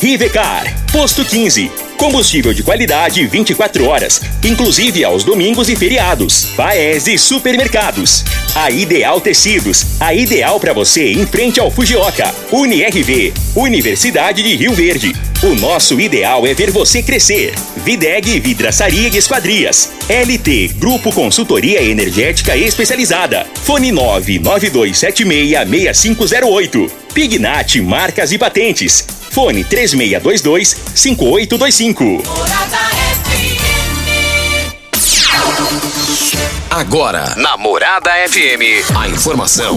Rivecar, Posto 15. Combustível de qualidade 24 horas, inclusive aos domingos e feriados. Paese Supermercados. A Ideal Tecidos, a ideal para você em frente ao Fujioka. UniRV, Universidade de Rio Verde. O nosso ideal é ver você crescer. Videg Vidraçaria e Esquadrias. LT Grupo Consultoria Energética Especializada. Fone 992766508. Pignat Marcas e Patentes. Fone 3622 5825. Agora, na Morada FM, a informação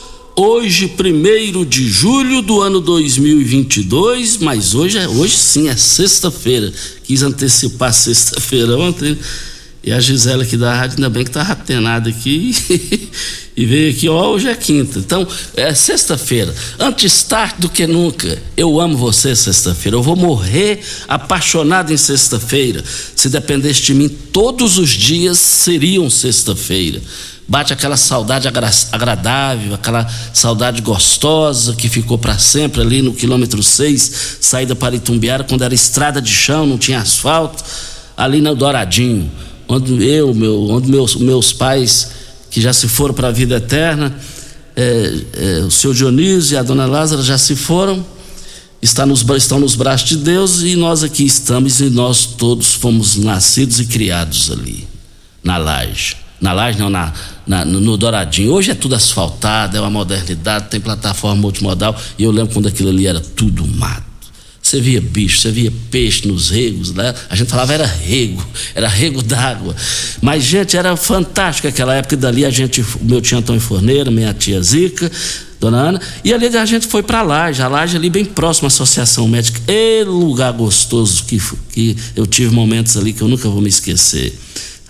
Hoje, primeiro de julho do ano 2022, mas hoje é hoje sim é sexta-feira. Quis antecipar sexta-feira ontem. E a Gisela aqui da rádio, ainda bem que tá ratenada aqui e veio aqui, ó, hoje é quinta. Então, é sexta-feira. Antes tarde do que nunca. Eu amo você sexta-feira. Eu vou morrer apaixonado em sexta-feira. Se dependesse de mim, todos os dias seriam sexta-feira. Bate aquela saudade agra agradável, aquela saudade gostosa que ficou para sempre ali no quilômetro 6, saída para Itumbiara, quando era estrada de chão, não tinha asfalto, ali no Douradinho, onde eu, meu, onde meus, meus pais que já se foram para a vida eterna, é, é, o seu Dionísio e a dona Lázara já se foram, está nos, estão nos braços de Deus e nós aqui estamos e nós todos fomos nascidos e criados ali, na laje. Na laje, não, na, na, no Douradinho. Hoje é tudo asfaltado, é uma modernidade, tem plataforma multimodal. E eu lembro quando aquilo ali era tudo mato. Você via bicho, você via peixe nos regos, né? A gente falava era rego, era rego d'água. Mas, gente, era fantástico aquela época. Dali a gente, meu tio Antônio Forneira, minha tia Zica, dona Ana, e ali a gente foi para laje, a laje ali bem próxima à Associação Médica. E lugar gostoso que, que eu tive momentos ali que eu nunca vou me esquecer.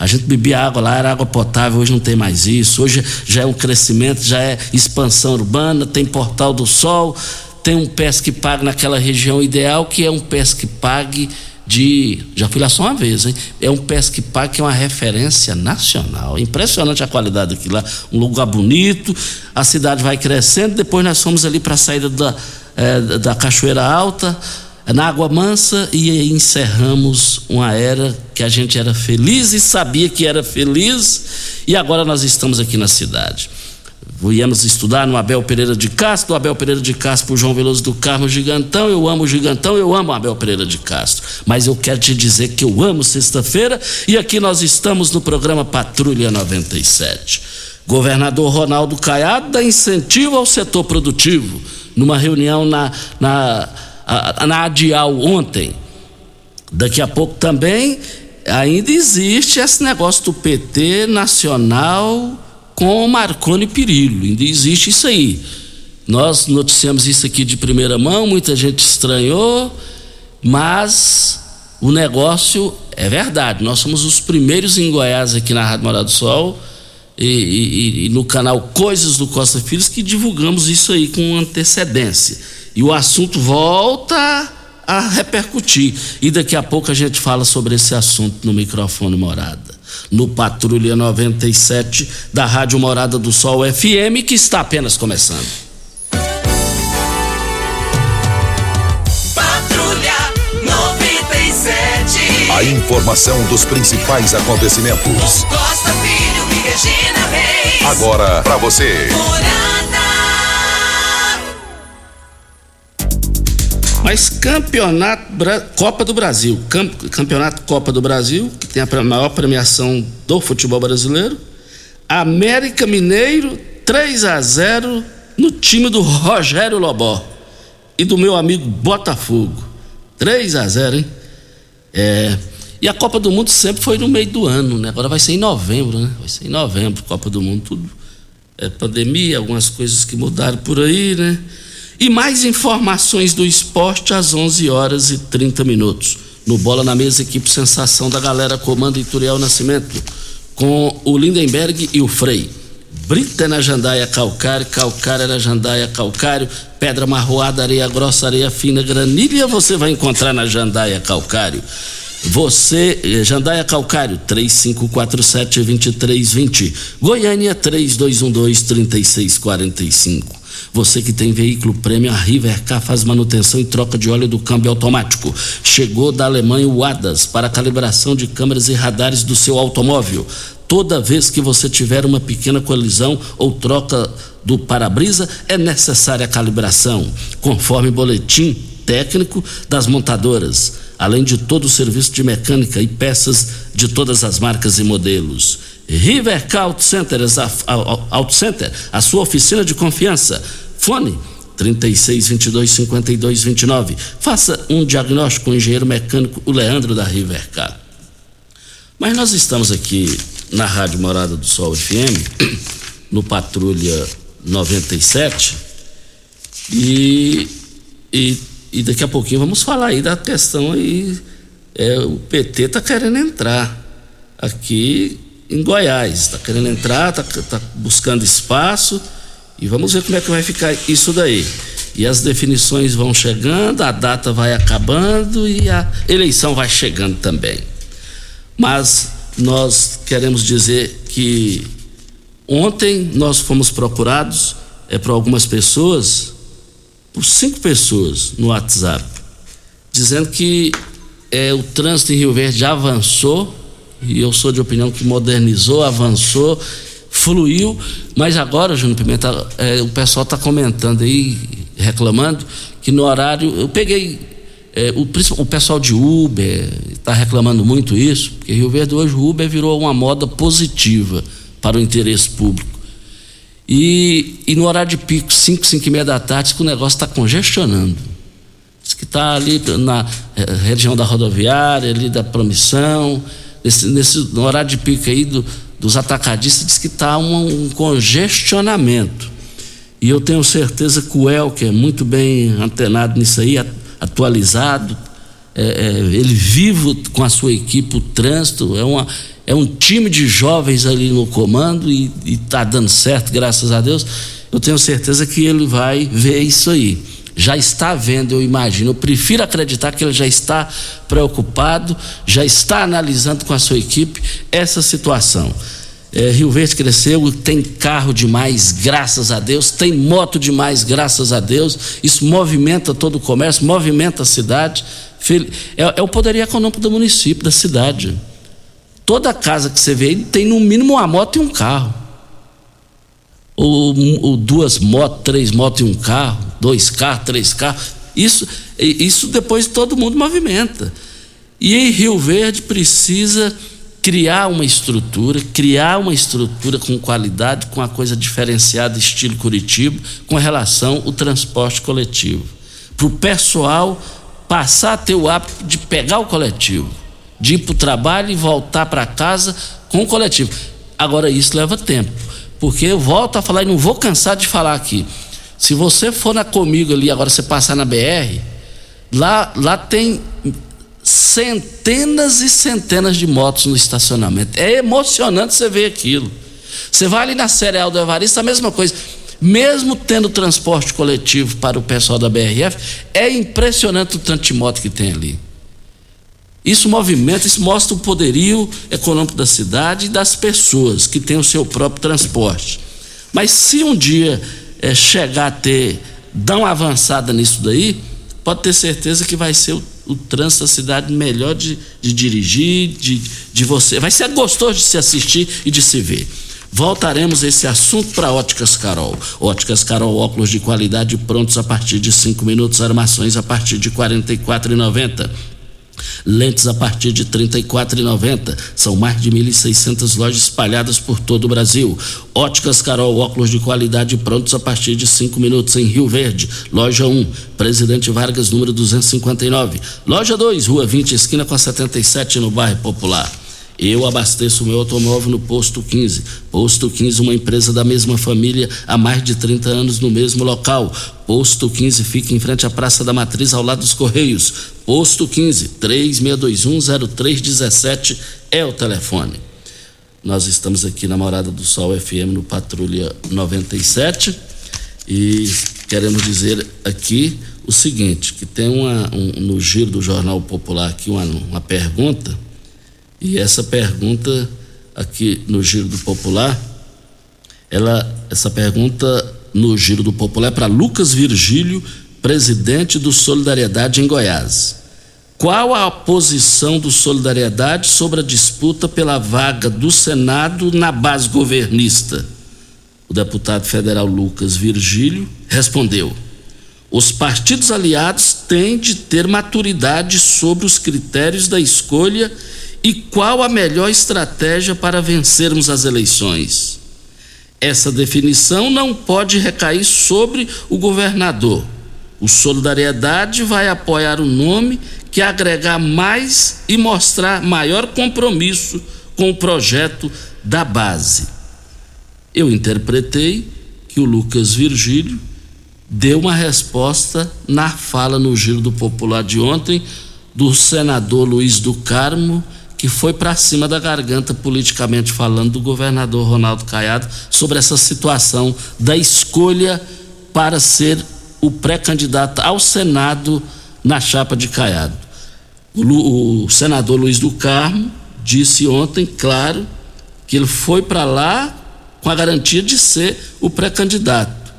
A gente bebia água lá, era água potável, hoje não tem mais isso. Hoje já é um crescimento, já é expansão urbana, tem Portal do Sol, tem um pesque pague naquela região ideal, que é um pesque pague de. Já fui lá só uma vez, hein? É um pesque pague que é uma referência nacional. Impressionante a qualidade aqui lá. Um lugar bonito, a cidade vai crescendo, depois nós fomos ali para a saída da, é, da Cachoeira Alta na Água Mansa e encerramos uma era que a gente era feliz e sabia que era feliz e agora nós estamos aqui na cidade. Viemos estudar no Abel Pereira de Castro, Abel Pereira de Castro o João Veloso do Carmo Gigantão. Eu amo o Gigantão, eu amo o Abel Pereira de Castro. Mas eu quero te dizer que eu amo sexta-feira e aqui nós estamos no programa Patrulha 97. Governador Ronaldo Caiado dá incentivo ao setor produtivo. Numa reunião na, na na Adial ontem. Daqui a pouco também ainda existe esse negócio do PT nacional com Marconi Perillo. Ainda existe isso aí. Nós noticiamos isso aqui de primeira mão, muita gente estranhou, mas o negócio é verdade. Nós somos os primeiros em Goiás, aqui na Rádio Morada do Sol, e, e, e no canal Coisas do Costa Filhos, que divulgamos isso aí com antecedência e o assunto volta a repercutir. E daqui a pouco a gente fala sobre esse assunto no microfone Morada. No Patrulha 97 da Rádio Morada do Sol FM, que está apenas começando. Patrulha 97. A informação dos principais acontecimentos. Costa Filho e Regina Reis. Agora para você. Morada. Mas campeonato Copa do Brasil, campeonato Copa do Brasil, que tem a maior premiação do futebol brasileiro, América Mineiro 3 a 0 no time do Rogério Lobó e do meu amigo Botafogo. 3 a 0, hein? É, e a Copa do Mundo sempre foi no meio do ano, né? Agora vai ser em novembro, né? Vai ser em novembro, Copa do Mundo, tudo. É pandemia, algumas coisas que mudaram por aí, né? E mais informações do esporte às 11 horas e 30 minutos. No Bola na Mesa, equipe Sensação da Galera, comando Ituriel Nascimento, com o Lindenberg e o Frei. Brita na jandaia calcário, calcário na jandaia calcário, pedra marroada, areia grossa, areia fina, granilha você vai encontrar na jandaia calcário. Você, eh, Jandaia Calcário, 3547-2320. Goiânia, 3212-3645. Você que tem veículo prêmio, a Rivercar faz manutenção e troca de óleo do câmbio automático. Chegou da Alemanha o ADAS para calibração de câmeras e radares do seu automóvel. Toda vez que você tiver uma pequena colisão ou troca do para-brisa, é necessária a calibração, conforme boletim técnico das montadoras além de todo o serviço de mecânica e peças de todas as marcas e modelos. Rivercar Auto Center, Auto Center, a sua oficina de confiança. Fone 36 22 52 29. Faça um diagnóstico com o engenheiro mecânico o Leandro da Rivercar. Mas nós estamos aqui na Rádio Morada do Sol FM, no Patrulha 97, e, e e daqui a pouquinho vamos falar aí da questão aí. É, o PT está querendo entrar aqui em Goiás. Está querendo entrar, está tá buscando espaço. E vamos ver como é que vai ficar isso daí. E as definições vão chegando, a data vai acabando e a eleição vai chegando também. Mas nós queremos dizer que ontem nós fomos procurados é, por algumas pessoas por cinco pessoas no WhatsApp, dizendo que é, o trânsito em Rio Verde já avançou, e eu sou de opinião que modernizou, avançou, fluiu, mas agora, Júnior Pimenta, é, o pessoal está comentando aí, reclamando, que no horário. Eu peguei. É, o, o pessoal de Uber está reclamando muito isso, porque Rio Verde hoje o Uber virou uma moda positiva para o interesse público. E, e no horário de pico, 5, 5 e meia da tarde, que o negócio está congestionando. Diz que está ali na eh, região da rodoviária, ali da promissão, nesse, nesse horário de pico aí do, dos atacadistas, diz que está um, um, congestionamento. E eu tenho certeza que o El, que é muito bem antenado nisso aí, atualizado, é, é, ele vivo com a sua equipe, o trânsito, é uma, é um time de jovens ali no comando e está dando certo, graças a Deus. Eu tenho certeza que ele vai ver isso aí. Já está vendo, eu imagino. Eu prefiro acreditar que ele já está preocupado, já está analisando com a sua equipe essa situação. É, Rio Verde cresceu, tem carro demais, graças a Deus, tem moto demais, graças a Deus. Isso movimenta todo o comércio, movimenta a cidade. É, é o poder econômico do município, da cidade. Toda casa que você vê tem no mínimo uma moto e um carro. Ou, ou duas motos, três motos e um carro, dois carros, três carros. Isso, isso depois todo mundo movimenta. E em Rio Verde precisa criar uma estrutura, criar uma estrutura com qualidade, com uma coisa diferenciada, estilo Curitiba, com relação ao transporte coletivo. Para o pessoal passar a ter o hábito de pegar o coletivo de ir para o trabalho e voltar para casa com o coletivo. Agora, isso leva tempo, porque eu volto a falar e não vou cansar de falar aqui. Se você for na comigo ali, agora você passar na BR, lá, lá tem centenas e centenas de motos no estacionamento. É emocionante você ver aquilo. Você vai ali na Cereal do Evaristo, a mesma coisa. Mesmo tendo transporte coletivo para o pessoal da BRF, é impressionante o tanto de moto que tem ali. Isso movimenta, isso mostra o poderio econômico da cidade e das pessoas que têm o seu próprio transporte. Mas se um dia é, chegar a ter, dar uma avançada nisso daí, pode ter certeza que vai ser o, o trânsito da cidade melhor de, de dirigir, de, de você. Vai ser gostoso de se assistir e de se ver. Voltaremos esse assunto para Óticas Carol. Óticas Carol, óculos de qualidade prontos a partir de cinco minutos, armações a partir de quarenta e Lentes a partir de R$ 34,90. São mais de 1.600 lojas espalhadas por todo o Brasil. Óticas Carol, óculos de qualidade prontos a partir de 5 minutos em Rio Verde. Loja 1, Presidente Vargas, número 259. Loja 2, Rua 20, esquina com a 77, no bairro Popular. Eu abasteço meu automóvel no Posto 15. Posto 15, uma empresa da mesma família há mais de 30 anos no mesmo local. Posto 15 fica em frente à Praça da Matriz, ao lado dos Correios. Posto 15, 36210317 é o telefone. Nós estamos aqui na Morada do Sol FM no Patrulha 97 e queremos dizer aqui o seguinte, que tem uma, um, no giro do Jornal Popular aqui uma, uma pergunta e essa pergunta aqui no Giro do Popular, ela, essa pergunta no Giro do Popular é para Lucas Virgílio, presidente do Solidariedade em Goiás. Qual a posição do Solidariedade sobre a disputa pela vaga do Senado na base governista? O deputado federal Lucas Virgílio respondeu: os partidos aliados têm de ter maturidade sobre os critérios da escolha e qual a melhor estratégia para vencermos as eleições? Essa definição não pode recair sobre o governador. O Solidariedade vai apoiar o nome que agregar mais e mostrar maior compromisso com o projeto da base. Eu interpretei que o Lucas Virgílio deu uma resposta na fala no Giro do Popular de ontem do senador Luiz do Carmo que foi para cima da garganta, politicamente falando, do governador Ronaldo Caiado sobre essa situação da escolha para ser o pré-candidato ao Senado na chapa de Caiado. O, o senador Luiz do Carmo disse ontem, claro, que ele foi para lá com a garantia de ser o pré-candidato.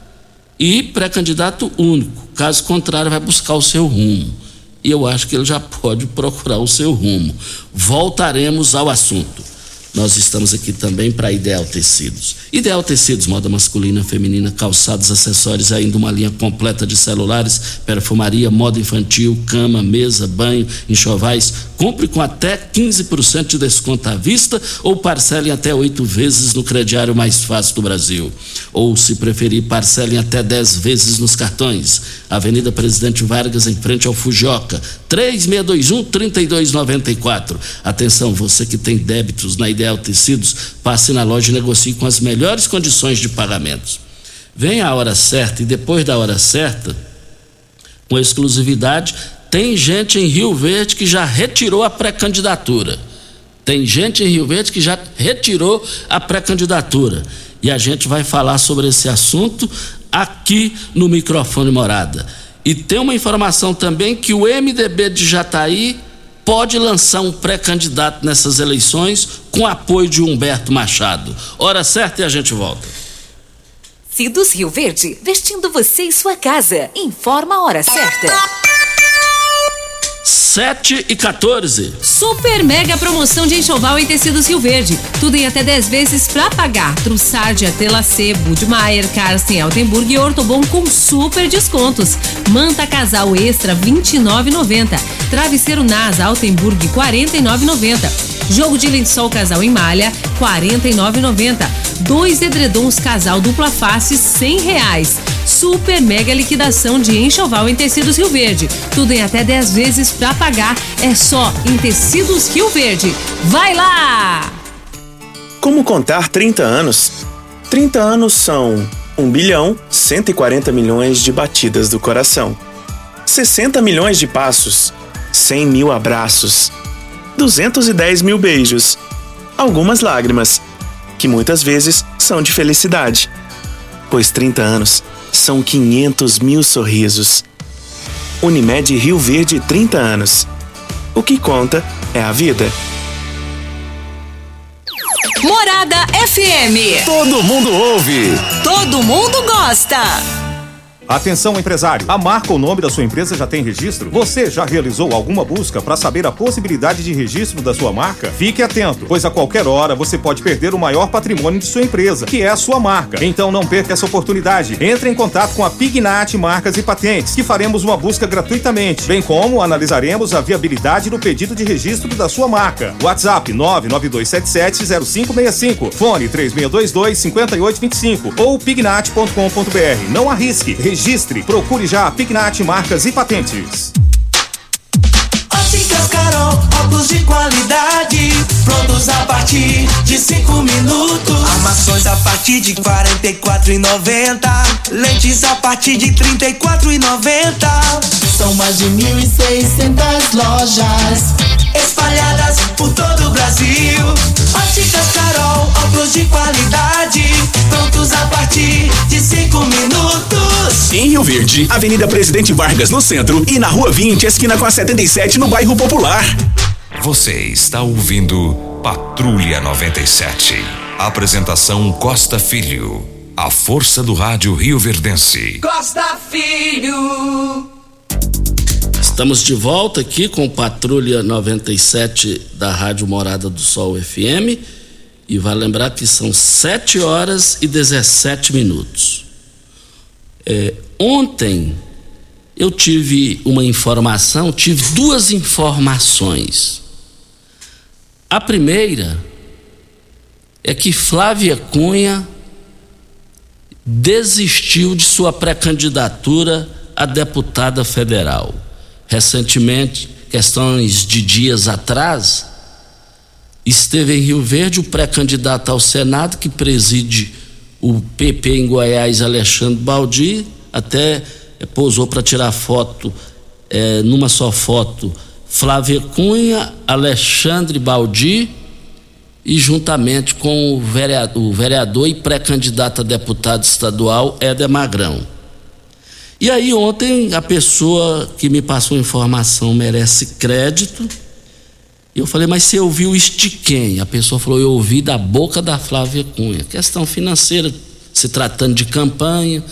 E pré-candidato único, caso contrário, vai buscar o seu rumo e eu acho que ele já pode procurar o seu rumo. Voltaremos ao assunto. Nós estamos aqui também para Ideal Tecidos. Ideal Tecidos, moda masculina, feminina, calçados, acessórios, ainda uma linha completa de celulares, perfumaria, moda infantil, cama, mesa, banho, enxovais. Compre com até 15% de desconto à vista ou parcele até oito vezes no crediário mais fácil do Brasil. Ou, se preferir, parcele até 10 vezes nos cartões. Avenida Presidente Vargas, em frente ao Fujioka. 3621-3294. Atenção, você que tem débitos na Ideal Tecidos, passe na loja e negocie com as melhores condições de pagamentos. Venha a hora certa e depois da hora certa, com exclusividade, tem gente em Rio Verde que já retirou a pré-candidatura. Tem gente em Rio Verde que já retirou a pré-candidatura. E a gente vai falar sobre esse assunto aqui no microfone Morada. E tem uma informação também que o MDB de Jataí pode lançar um pré-candidato nessas eleições com apoio de Humberto Machado. Hora certa e a gente volta. Cidos Rio Verde, vestindo você e sua casa. Informa a hora certa. 7 e 14. Super mega promoção de enxoval em tecidos Rio Verde. Tudo em até 10 vezes pra pagar. Trussardia, Telacê, Budmeier, Carsten, Altenburg e Ortobon com super descontos. Manta casal extra 29,90. Travesseiro NASA Altenburg 49,90. Jogo de lençol casal em malha 49,90. Dois edredons casal dupla face 100 reais. Super mega liquidação de enxoval em tecidos Rio Verde. Tudo em até 10 vezes pra pagar. É só em tecidos Rio Verde. Vai lá! Como contar 30 anos? 30 anos são 1 bilhão 140 milhões de batidas do coração, 60 milhões de passos, 100 mil abraços, 210 mil beijos, algumas lágrimas, que muitas vezes são de felicidade, pois 30 anos são 500 mil sorrisos. Unimed Rio Verde 30 anos. O que conta é a vida. Morada FM. Todo mundo ouve. Todo mundo gosta. Atenção, empresário. A marca ou nome da sua empresa já tem registro? Você já realizou alguma busca para saber a possibilidade de registro da sua marca? Fique atento, pois a qualquer hora você pode perder o maior patrimônio de sua empresa, que é a sua marca. Então não perca essa oportunidade. Entre em contato com a Pignat Marcas e Patentes, que faremos uma busca gratuitamente, bem como analisaremos a viabilidade do pedido de registro da sua marca. WhatsApp 992770565, fone 3622-5825 ou pignat.com.br. Não arrisque, registre, procure já a Pignat Marcas e Patentes. Óticas Carol, óculos de qualidade, prontos a partir de 5 minutos. Armações a partir de 44,90. Lentes a partir de 34,90. São mais de 1.600 lojas espalhadas por todo o Brasil. Óticas Carol, óculos de qualidade, prontos a partir de 5 minutos. Em Rio Verde, Avenida Presidente Vargas no centro e na Rua 20, esquina com a 77 no bairro Popular. Você está ouvindo Patrulha 97. Apresentação Costa Filho. A força do rádio Rio Verdense. Costa Filho. Estamos de volta aqui com Patrulha 97 da Rádio Morada do Sol FM. E vai lembrar que são 7 horas e 17 minutos. É, ontem eu tive uma informação, tive duas informações. A primeira é que Flávia Cunha desistiu de sua pré-candidatura a deputada federal. Recentemente, questões de dias atrás, esteve em Rio Verde o pré-candidato ao Senado que preside o PP em Goiás, Alexandre Baldi, até eh, pousou para tirar foto, eh, numa só foto, Flávia Cunha, Alexandre Baldi e juntamente com o vereador, o vereador e pré-candidato a deputado estadual Éder Magrão. E aí ontem a pessoa que me passou a informação merece crédito. Eu falei, mas você ouviu de quem? A pessoa falou, eu ouvi da boca da Flávia Cunha. Questão financeira, se tratando de campanha.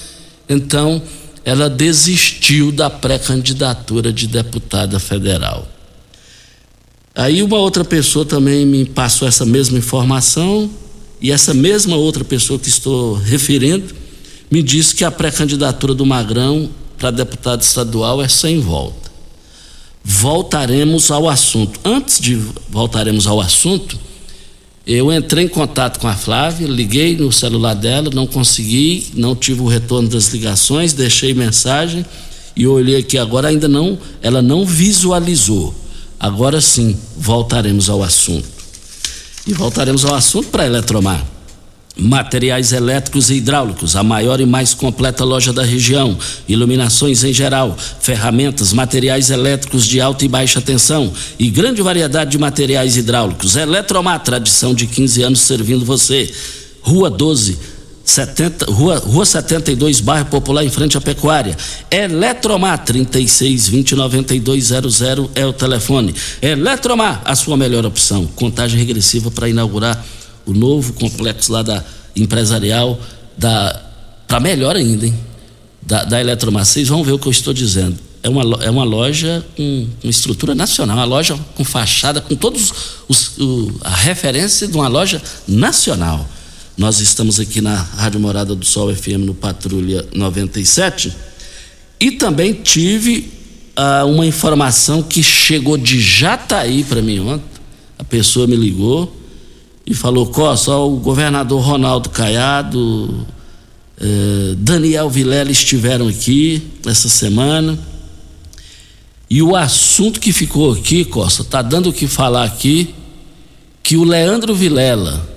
Então, ela desistiu da pré-candidatura de deputada federal. Aí uma outra pessoa também me passou essa mesma informação, e essa mesma outra pessoa que estou referindo me disse que a pré-candidatura do Magrão para deputado estadual é sem volta. Voltaremos ao assunto. Antes de voltaremos ao assunto, eu entrei em contato com a Flávia, liguei no celular dela, não consegui, não tive o retorno das ligações, deixei mensagem e olhei aqui agora ainda não, ela não visualizou. Agora sim, voltaremos ao assunto. E voltaremos ao assunto para Eletromar. Materiais elétricos e hidráulicos, a maior e mais completa loja da região. Iluminações em geral, ferramentas, materiais elétricos de alta e baixa tensão e grande variedade de materiais hidráulicos. Eletromar, tradição de 15 anos servindo você. Rua 12, 70, rua, rua 72, bairro Popular, em frente à Pecuária. Eletromar 36209200 é o telefone. Eletromar, a sua melhor opção. Contagem regressiva para inaugurar o novo complexo lá da empresarial da para melhor ainda, hein? Da, da Eletromar. Vocês vão ver o que eu estou dizendo. É uma, é uma loja com, com estrutura nacional, uma loja com fachada, com todos os, o, a referência de uma loja nacional. Nós estamos aqui na Rádio Morada do Sol FM no Patrulha 97 e também tive ah, uma informação que chegou de Jataí para mim ontem. A pessoa me ligou e falou: Costa, o governador Ronaldo Caiado, eh, Daniel Vilela estiveram aqui essa semana. E o assunto que ficou aqui, Costa, está dando o que falar aqui, que o Leandro Vilela,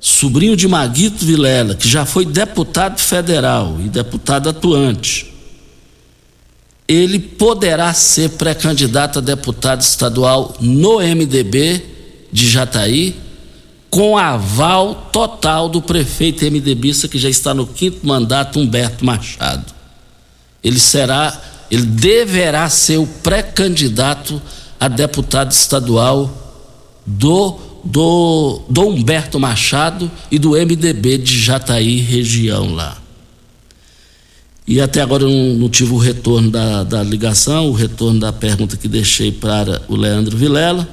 sobrinho de Maguito Vilela, que já foi deputado federal e deputado atuante, ele poderá ser pré-candidato a deputado estadual no MDB de Jataí com aval total do prefeito MDBista que já está no quinto mandato, Humberto Machado. Ele será, ele deverá ser o pré-candidato a deputado estadual do, do, do Humberto Machado e do MDB de Jataí, região lá. E até agora eu não, não tive o retorno da, da ligação, o retorno da pergunta que deixei para o Leandro Vilela.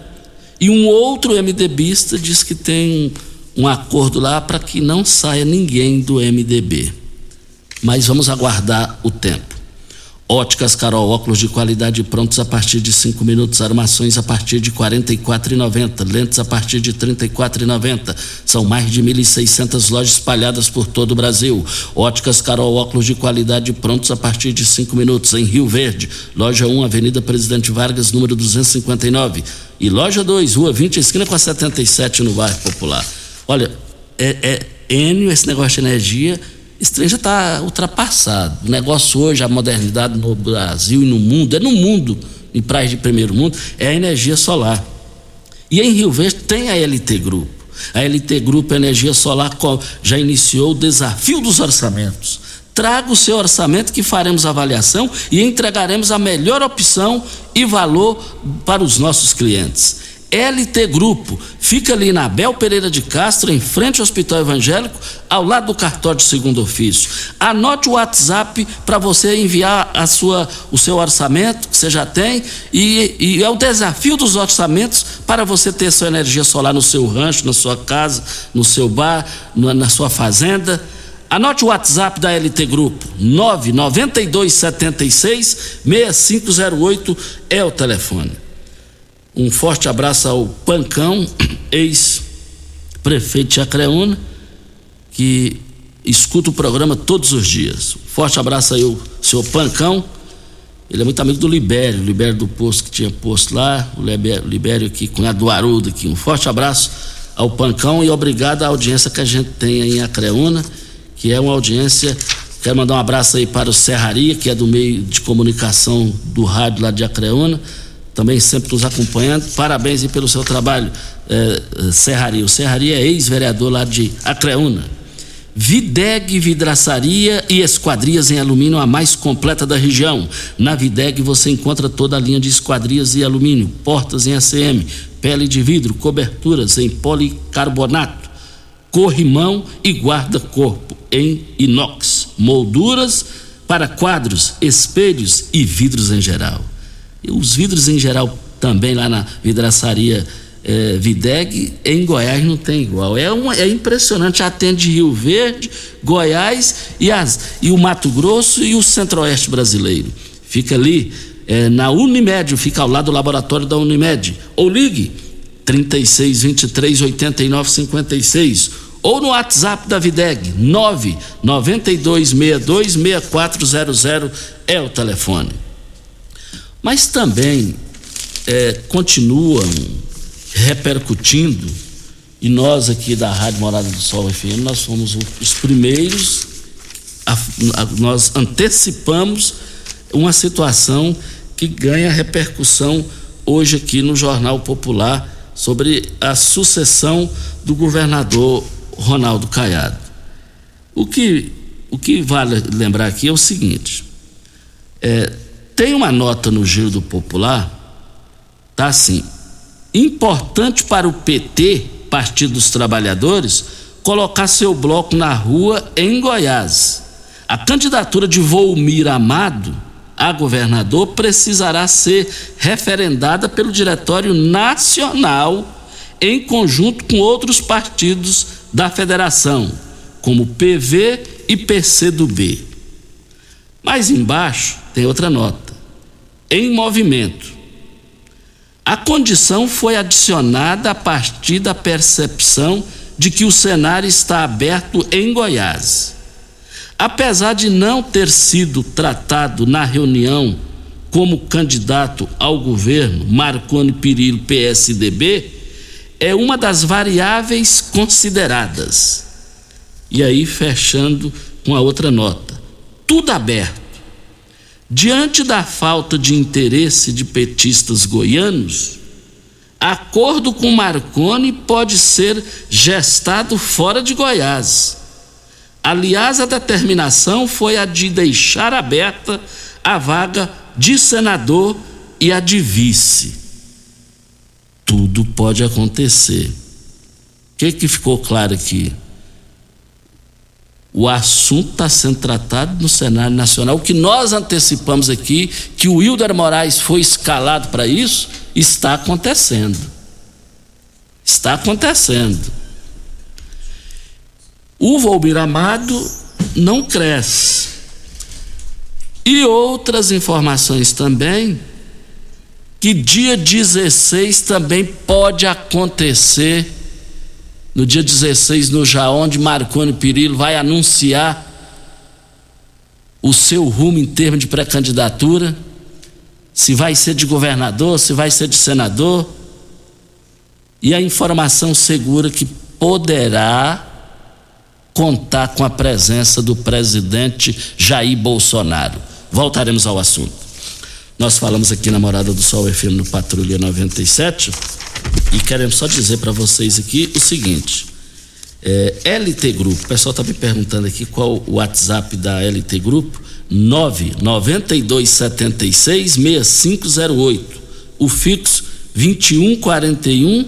E um outro MDBista diz que tem um acordo lá para que não saia ninguém do MDB. Mas vamos aguardar o tempo. Óticas Carol, óculos de qualidade prontos a partir de 5 minutos, armações a partir de R$ 44,90, lentes a partir de R$ 34,90. São mais de 1.600 lojas espalhadas por todo o Brasil. Óticas Carol, óculos de qualidade prontos a partir de 5 minutos, em Rio Verde, loja 1, Avenida Presidente Vargas, número 259. E loja 2, Rua 20, esquina com a 77, no bairro Popular. Olha, é, é Enio esse negócio de energia já está ultrapassado. O negócio hoje, a modernidade no Brasil e no mundo, é no mundo, em praias de primeiro mundo, é a energia solar. E em Rio Verde tem a LT Grupo. A LT Grupo Energia Solar já iniciou o desafio dos orçamentos. Traga o seu orçamento que faremos avaliação e entregaremos a melhor opção e valor para os nossos clientes. LT Grupo. Fica ali na Bel Pereira de Castro, em frente ao Hospital Evangélico, ao lado do cartório de segundo ofício. Anote o WhatsApp para você enviar a sua, o seu orçamento, que você já tem, e, e, é o desafio dos orçamentos para você ter sua energia solar no seu rancho, na sua casa, no seu bar, na, na sua fazenda. Anote o WhatsApp da LT Grupo, 99276 6508 é o telefone. Um forte abraço ao Pancão, ex-prefeito de Acreúna, que escuta o programa todos os dias. Forte abraço aí ao senhor Pancão. Ele é muito amigo do Libério, Libério do posto que tinha posto lá, o Libério, Libério aqui, cunhado do Arudo aqui. Um forte abraço ao Pancão e obrigado à audiência que a gente tem aí em Acreúna, que é uma audiência. Quero mandar um abraço aí para o Serraria, que é do meio de comunicação do rádio lá de Acreúna também sempre nos acompanhando. Parabéns aí pelo seu trabalho, eh, Serraria. O Serraria é ex-vereador lá de Acreúna. Videg Vidraçaria e Esquadrias em Alumínio, a mais completa da região. Na Videg você encontra toda a linha de esquadrias e alumínio, portas em ACM, pele de vidro, coberturas em policarbonato, corrimão e guarda-corpo em inox, molduras para quadros, espelhos e vidros em geral. Os vidros em geral também lá na vidraçaria é, Videg, em Goiás não tem igual. É, uma, é impressionante, atende Rio Verde, Goiás e, as, e o Mato Grosso e o Centro-Oeste brasileiro. Fica ali é, na Unimed, fica ao lado do laboratório da Unimed. Ou ligue 36 23 89 56 ou no WhatsApp da Videg 9 92 62 6400 é o telefone mas também é, continuam repercutindo, e nós aqui da Rádio Morada do Sol FM, nós fomos os primeiros, a, a, nós antecipamos uma situação que ganha repercussão hoje aqui no Jornal Popular sobre a sucessão do governador Ronaldo Caiado. O que, o que vale lembrar aqui é o seguinte: é, tem uma nota no Giro do Popular, tá assim: importante para o PT, Partido dos Trabalhadores, colocar seu bloco na rua em Goiás. A candidatura de Volmir Amado a governador precisará ser referendada pelo Diretório Nacional em conjunto com outros partidos da federação, como PV e PCdoB. Mais embaixo tem outra nota em movimento. A condição foi adicionada a partir da percepção de que o cenário está aberto em Goiás. Apesar de não ter sido tratado na reunião como candidato ao governo, Marconi Perillo, PSDB, é uma das variáveis consideradas. E aí, fechando com a outra nota: tudo aberto Diante da falta de interesse de petistas goianos, acordo com Marconi pode ser gestado fora de Goiás. Aliás, a determinação foi a de deixar aberta a vaga de senador e a de vice. Tudo pode acontecer. O que, que ficou claro aqui? O assunto está sendo tratado no cenário nacional. O que nós antecipamos aqui, que o Wilder Moraes foi escalado para isso, está acontecendo. Está acontecendo. O Volmir Amado não cresce. E outras informações também, que dia 16 também pode acontecer no dia 16, no Jaon, onde Marconi Perillo vai anunciar o seu rumo em termos de pré-candidatura, se vai ser de governador, se vai ser de senador, e a informação segura que poderá contar com a presença do presidente Jair Bolsonaro. Voltaremos ao assunto. Nós falamos aqui na Morada do Sol FM no Patrulha 97 e queremos só dizer para vocês aqui o seguinte: é, LT Grupo, o pessoal está me perguntando aqui qual o WhatsApp da LT Grupo, 99276 6508. O fixo 2141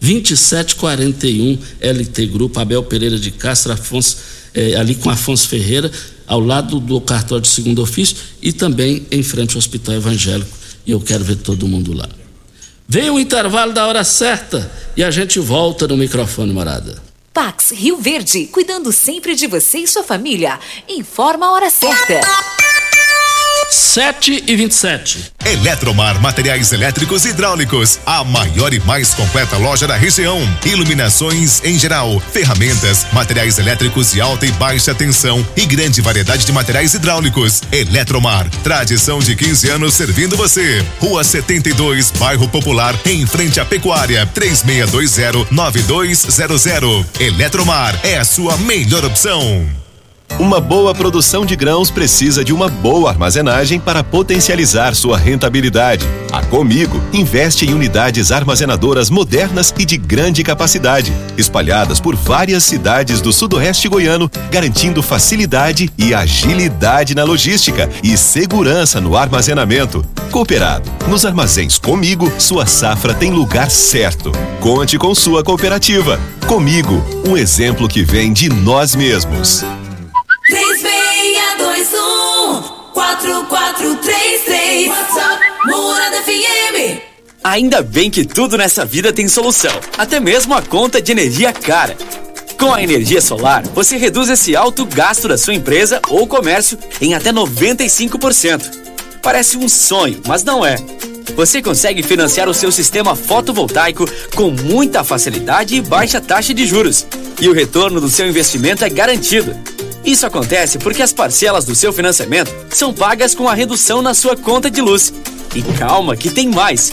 2741 LT Grupo, Abel Pereira de Castro, Afonso, é, ali com Afonso Ferreira, ao lado do cartório de segundo ofício e também em frente ao Hospital Evangélico. E eu quero ver todo mundo lá. Vem o intervalo da hora certa e a gente volta no microfone, morada. Pax Rio Verde, cuidando sempre de você e sua família. Informa a hora certa. 7 e 27. Eletromar Materiais Elétricos e Hidráulicos, a maior e mais completa loja da região. Iluminações em geral, ferramentas, materiais elétricos de alta e baixa tensão e grande variedade de materiais hidráulicos. Eletromar, tradição de 15 anos servindo você. Rua 72, Bairro Popular, em frente à Pecuária, 3620-9200. Eletromar é a sua melhor opção. Uma boa produção de grãos precisa de uma boa armazenagem para potencializar sua rentabilidade. A Comigo investe em unidades armazenadoras modernas e de grande capacidade, espalhadas por várias cidades do sudoeste goiano, garantindo facilidade e agilidade na logística e segurança no armazenamento. Cooperado. Nos armazéns Comigo, sua safra tem lugar certo. Conte com sua cooperativa. Comigo, um exemplo que vem de nós mesmos. 3621 4433 WhatsApp Morada FM Ainda bem que tudo nessa vida tem solução, até mesmo a conta de energia cara. Com a energia solar, você reduz esse alto gasto da sua empresa ou comércio em até 95%. Parece um sonho, mas não é. Você consegue financiar o seu sistema fotovoltaico com muita facilidade e baixa taxa de juros. E o retorno do seu investimento é garantido. Isso acontece porque as parcelas do seu financiamento são pagas com a redução na sua conta de luz. E calma, que tem mais!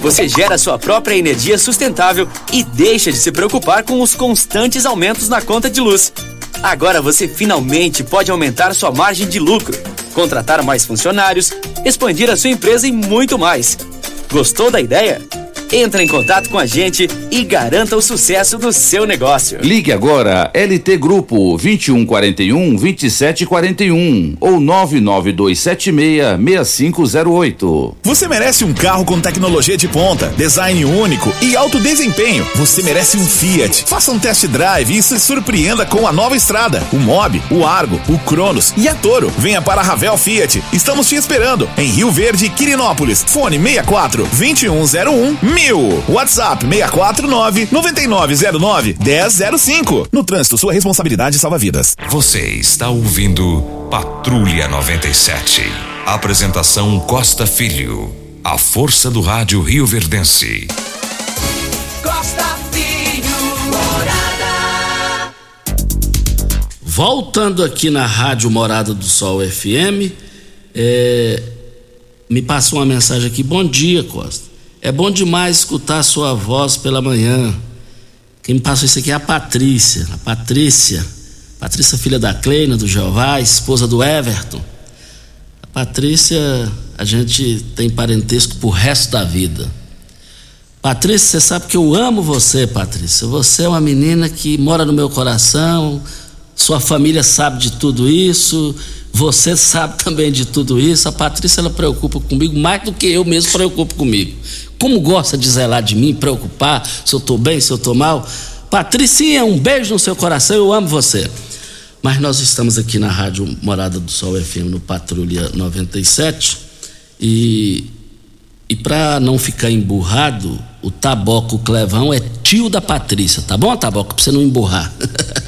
Você gera sua própria energia sustentável e deixa de se preocupar com os constantes aumentos na conta de luz. Agora você finalmente pode aumentar sua margem de lucro, contratar mais funcionários, expandir a sua empresa e muito mais. Gostou da ideia? Entre em contato com a gente e garanta o sucesso do seu negócio. Ligue agora LT Grupo 2141 2741 ou 99276 6508. Você merece um carro com tecnologia de ponta, design único e alto desempenho. Você merece um Fiat. Faça um test drive e se surpreenda com a nova estrada, o Mob, o Argo, o Cronos e a Toro. Venha para a Ravel Fiat. Estamos te esperando em Rio Verde, Quirinópolis. Fone 64 2101 mil. WhatsApp 649 9909 1005. No trânsito, sua responsabilidade salva vidas. Você está ouvindo Patrulha 97. Apresentação Costa Filho. A força do rádio Rio Verdense. Costa Filho Morada Voltando aqui na Rádio Morada do Sol FM, é, me passou uma mensagem aqui. Bom dia, Costa. É bom demais escutar sua voz pela manhã. Quem me passou isso aqui é a Patrícia. A Patrícia. Patrícia, filha da Kleina, do Jeová, esposa do Everton. A Patrícia, a gente tem parentesco pro resto da vida. Patrícia, você sabe que eu amo você, Patrícia. Você é uma menina que mora no meu coração. Sua família sabe de tudo isso. Você sabe também de tudo isso. A Patrícia ela preocupa comigo mais do que eu mesmo preocupo comigo. Como gosta de zelar de mim, preocupar se eu estou bem, se eu estou mal. Patricinha, um beijo no seu coração, eu amo você. Mas nós estamos aqui na Rádio Morada do Sol FM no Patrulha 97 e, e para não ficar emburrado, o Taboco Clevão é tio da Patrícia, tá bom, Taboco? Pra você não emburrar.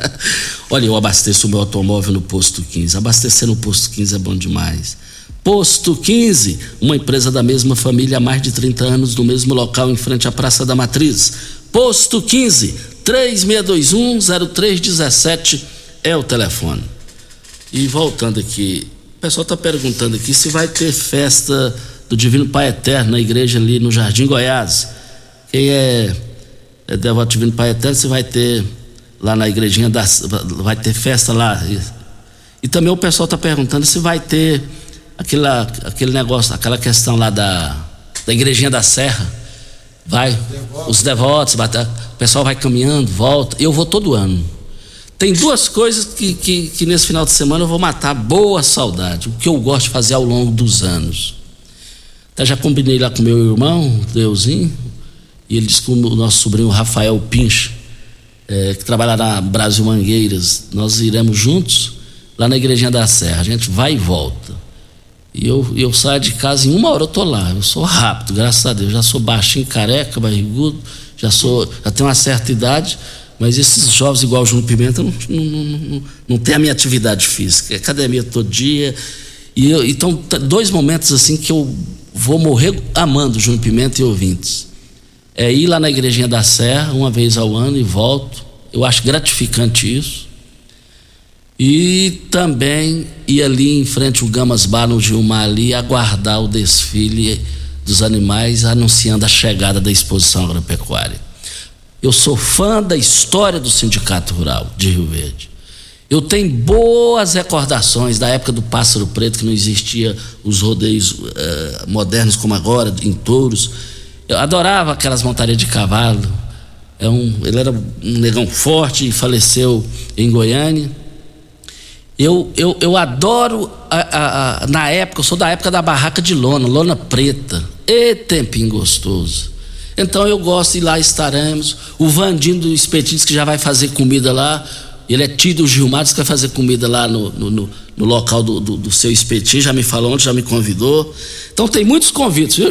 Olha, eu abasteço o meu automóvel no Posto 15. Abastecer no Posto 15 é bom demais. Posto 15, uma empresa da mesma família há mais de 30 anos, no mesmo local, em frente à Praça da Matriz. Posto 15, 3621-0317 é o telefone. E voltando aqui, o pessoal está perguntando aqui se vai ter festa do Divino Pai Eterno na igreja ali no Jardim Goiás. Quem é, é devoto Divino Pai Eterno, você vai ter lá na igrejinha. Vai ter festa lá. E, e também o pessoal está perguntando se vai ter aquela, aquele negócio, aquela questão lá da, da igrejinha da Serra. Vai, os devotos, vai, o pessoal vai caminhando, volta. Eu vou todo ano. Tem duas coisas que, que, que, nesse final de semana eu vou matar boa saudade, o que eu gosto de fazer ao longo dos anos. Até já combinei lá com meu irmão, Deusinho, e ele disse que o nosso sobrinho Rafael Pinch, é, que trabalha na Brasil Mangueiras, nós iremos juntos lá na Igrejinha da Serra. A gente vai e volta. E eu, eu saio de casa em uma hora eu tô lá. Eu sou rápido, graças a Deus. Já sou baixinho, careca, barrigudo, já sou, já tenho uma certa idade, mas esses jovens igual o Júnior Pimenta não, não, não, não tem a minha atividade física. É academia todo dia. E eu, então, dois momentos assim que eu vou morrer amando o Júnior Pimenta e ouvintes. É ir lá na igrejinha da Serra uma vez ao ano e volto. Eu acho gratificante isso. E também ir ali em frente ao Gamas Bar no Gilmar ali aguardar o desfile dos animais anunciando a chegada da exposição agropecuária. Eu sou fã da história do Sindicato Rural de Rio Verde. Eu tenho boas recordações da época do Pássaro Preto, que não existia os rodeios eh, modernos como agora, em touros. Eu adorava aquelas montarias de cavalo. É um, ele era um negão forte e faleceu em Goiânia. Eu, eu, eu adoro, a, a, a, na época, eu sou da época da barraca de lona, lona preta. E tempinho gostoso. Então eu gosto de ir lá estaremos. O Vandinho do Espetinhos, que já vai fazer comida lá. Ele é tio do Gilmar, que vai fazer comida lá no, no, no, no local do, do, do, seu espetinho. Já me falou ontem, já me convidou. Então tem muitos convites, viu?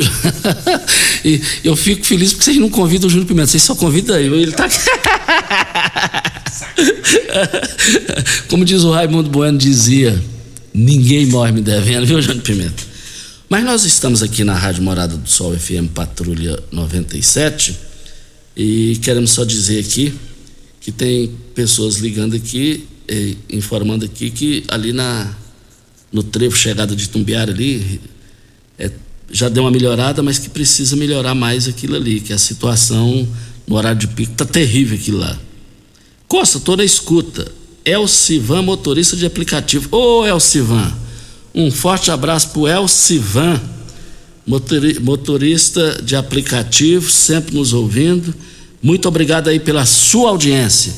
e eu fico feliz porque vocês não convidam o Júnior Pimenta, vocês só convidam aí. Ele tá. Como diz o Raimundo Bueno dizia, ninguém morre me devendo, viu, Júnior Pimenta? Mas nós estamos aqui na Rádio Morada do Sol FM Patrulha 97 e queremos só dizer aqui que tem pessoas ligando aqui, informando aqui que ali na no trevo chegada de Tumbiara ali é, já deu uma melhorada, mas que precisa melhorar mais aquilo ali, que a situação no horário de pico tá terrível aquilo lá. Costa, toda escuta. Elcivan, motorista de aplicativo. Ô, Elcivan, um forte abraço pro Elcivan, motorista de aplicativo, sempre nos ouvindo. Muito obrigado aí pela sua audiência.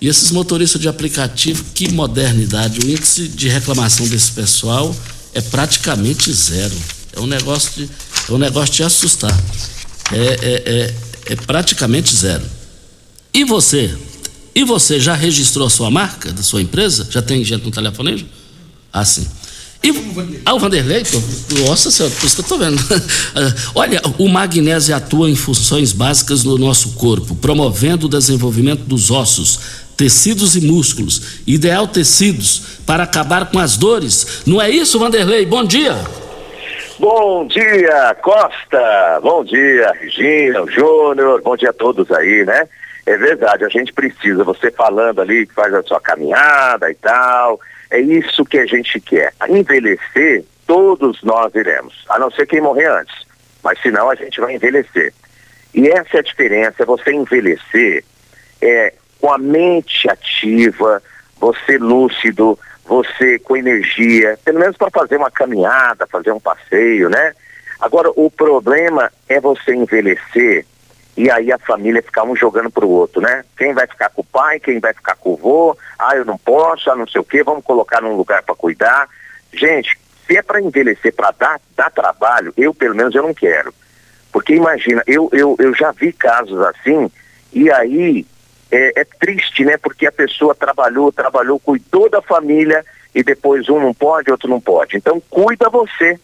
E esses motoristas de aplicativo, que modernidade. O índice de reclamação desse pessoal é praticamente zero. É um negócio de, é um negócio de assustar. É, é, é, é praticamente zero. E você? E você já registrou a sua marca da sua empresa? Já tem gente no telefone? Ah, sim. E, ah, o Vanderlei? Nossa senhora, por isso que eu estou vendo. Olha, o magnésio atua em funções básicas no nosso corpo, promovendo o desenvolvimento dos ossos, tecidos e músculos. Ideal tecidos para acabar com as dores. Não é isso, Vanderlei? Bom dia. Bom dia, Costa. Bom dia, Regina, Júnior. Bom dia a todos aí, né? É verdade, a gente precisa, você falando ali que faz a sua caminhada e tal, é isso que a gente quer. Envelhecer, todos nós iremos, a não ser quem morrer antes, mas senão a gente vai envelhecer. E essa é a diferença, você envelhecer é, com a mente ativa, você lúcido, você com energia, pelo menos para fazer uma caminhada, fazer um passeio, né? Agora, o problema é você envelhecer e aí a família ficar um jogando pro outro, né? Quem vai ficar com o pai, quem vai ficar com o vô, ah, eu não posso, ah, não sei o quê, vamos colocar num lugar para cuidar. Gente, se é para envelhecer, para dar, dar trabalho, eu pelo menos eu não quero. Porque imagina, eu, eu, eu já vi casos assim, e aí é, é triste, né? Porque a pessoa trabalhou, trabalhou, cuidou da família e depois um não pode, outro não pode. Então cuida você.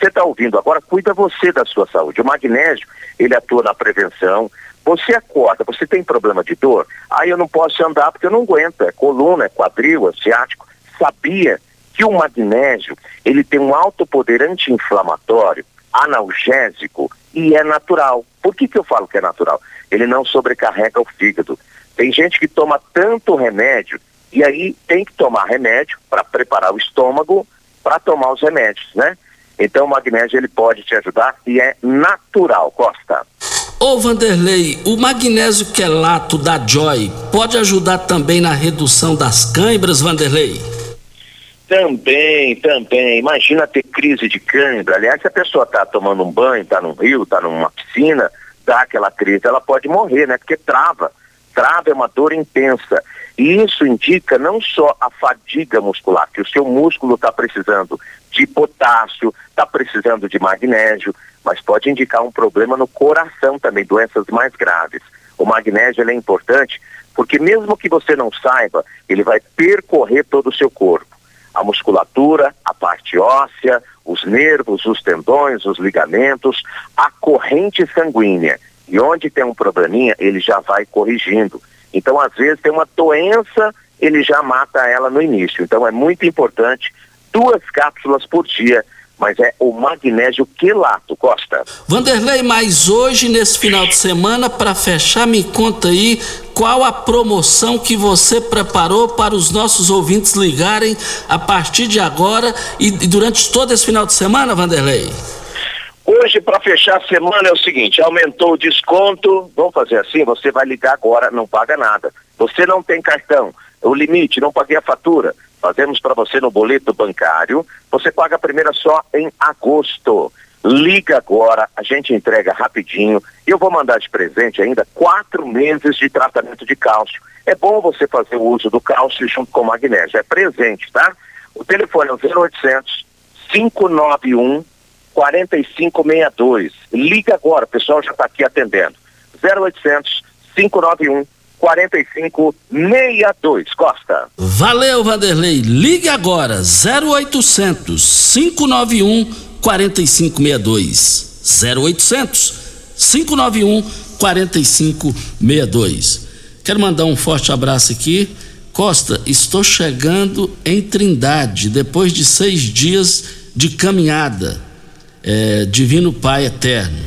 Você está ouvindo agora, cuida você da sua saúde. O magnésio, ele atua na prevenção. Você acorda, você tem problema de dor, aí eu não posso andar porque eu não aguento, é coluna, é quadril, é ciático. Sabia que o magnésio, ele tem um alto poder anti-inflamatório, analgésico e é natural. Por que, que eu falo que é natural? Ele não sobrecarrega o fígado. Tem gente que toma tanto remédio e aí tem que tomar remédio para preparar o estômago para tomar os remédios, né? Então o magnésio ele pode te ajudar e é natural, Costa. Ô Vanderlei, o magnésio quelato da Joy pode ajudar também na redução das câimbras, Vanderlei? Também, também. Imagina ter crise de câimbra. Aliás, se a pessoa está tomando um banho, está num rio, está numa piscina, dá aquela crise, ela pode morrer, né? Porque trava. Trava é uma dor intensa. E isso indica não só a fadiga muscular, que o seu músculo está precisando de potássio, está precisando de magnésio, mas pode indicar um problema no coração também, doenças mais graves. O magnésio é importante porque mesmo que você não saiba, ele vai percorrer todo o seu corpo. A musculatura, a parte óssea, os nervos, os tendões, os ligamentos, a corrente sanguínea. E onde tem um probleminha, ele já vai corrigindo. Então, às vezes, tem uma doença, ele já mata ela no início. Então, é muito importante duas cápsulas por dia, mas é o magnésio quelato, Costa. Vanderlei, mas hoje, nesse final de semana, para fechar, me conta aí qual a promoção que você preparou para os nossos ouvintes ligarem a partir de agora e, durante todo esse final de semana, Vanderlei? Hoje, para fechar a semana, é o seguinte: aumentou o desconto. Vamos fazer assim: você vai ligar agora, não paga nada. Você não tem cartão, o limite, não paguei a fatura. Fazemos para você no boleto bancário. Você paga a primeira só em agosto. Liga agora, a gente entrega rapidinho. Eu vou mandar de presente ainda quatro meses de tratamento de cálcio. É bom você fazer o uso do cálcio junto com o magnésio. É presente, tá? O telefone é o 0800 591 4562. Liga agora, o pessoal já está aqui atendendo. 0800 591 4562. Costa. Valeu, Vanderlei. Ligue agora, 0800 591 4562. 0800 591 4562. Quero mandar um forte abraço aqui. Costa, estou chegando em Trindade depois de seis dias de caminhada. É, Divino Pai Eterno.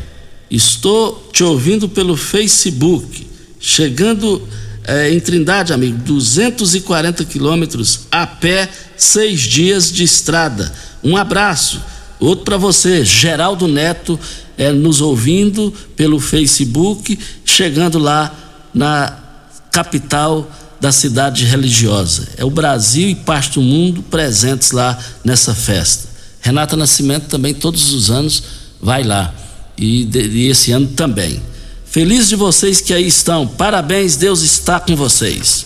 Estou te ouvindo pelo Facebook. Chegando é, em Trindade, amigo, 240 quilômetros a pé, seis dias de estrada. Um abraço. Outro para você, Geraldo Neto, é, nos ouvindo pelo Facebook, chegando lá na capital da cidade religiosa. É o Brasil e parte do mundo presentes lá nessa festa. Renata Nascimento também, todos os anos, vai lá. E, e esse ano também. Feliz de vocês que aí estão. Parabéns, Deus está com vocês.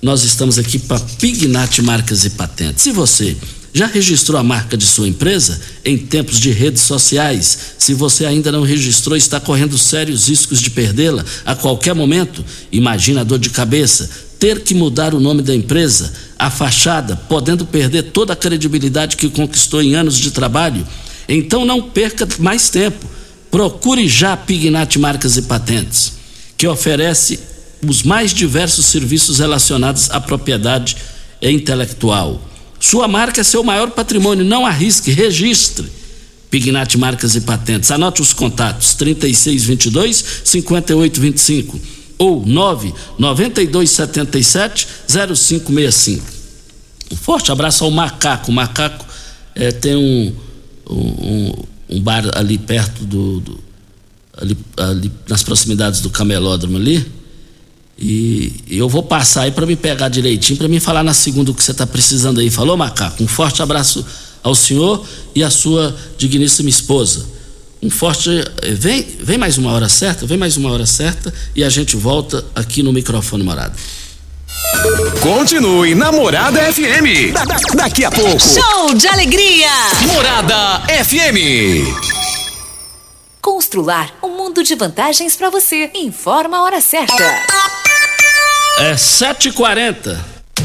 Nós estamos aqui para Pignat Marcas e Patentes. E você? Já registrou a marca de sua empresa? Em tempos de redes sociais, se você ainda não registrou, está correndo sérios riscos de perdê-la a qualquer momento. Imagina a dor de cabeça, ter que mudar o nome da empresa, a fachada, podendo perder toda a credibilidade que conquistou em anos de trabalho. Então não perca mais tempo. Procure já a Pignat Marcas e Patentes, que oferece os mais diversos serviços relacionados à propriedade intelectual. Sua marca é seu maior patrimônio, não arrisque, registre. Pignat Marcas e Patentes. Anote os contatos: 3622 5825 ou 99277 0565. Um forte abraço ao Macaco. O Macaco é, tem um, um, um, bar ali perto do. do ali, ali, nas proximidades do camelódromo ali. E, e eu vou passar aí para me pegar direitinho, para me falar na segunda o que você está precisando aí. Falou, Macaco? Um forte abraço ao senhor e à sua digníssima esposa. Um forte. Vem, vem mais uma hora certa, vem mais uma hora certa e a gente volta aqui no microfone morado. Continue na Morada FM. Da- da- daqui a pouco. Show de alegria! Morada FM. Constrular um mundo de vantagens para você. Informa a hora certa. É 7h40.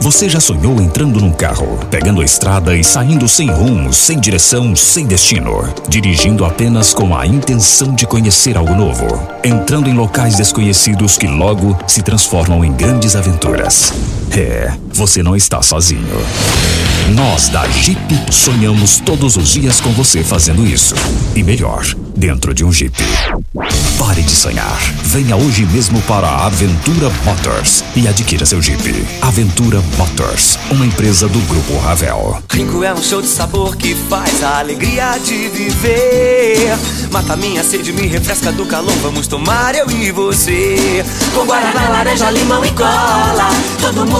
Você já sonhou entrando num carro, pegando a estrada e saindo sem rumo, sem direção, sem destino, dirigindo apenas com a intenção de conhecer algo novo, entrando em locais desconhecidos que logo se transformam em grandes aventuras? É, você não está sozinho. Nós da Jeep sonhamos todos os dias com você fazendo isso. E melhor, dentro de um Jeep. Pare de sonhar. Venha hoje mesmo para a Aventura Motors e adquira seu Jeep. Aventura Motors, uma empresa do Grupo Ravel. Rico é um show de sabor que faz a alegria de viver. Mata minha sede, me refresca do calor. Vamos tomar eu e você. Com guaraná, laranja, limão e cola. Todo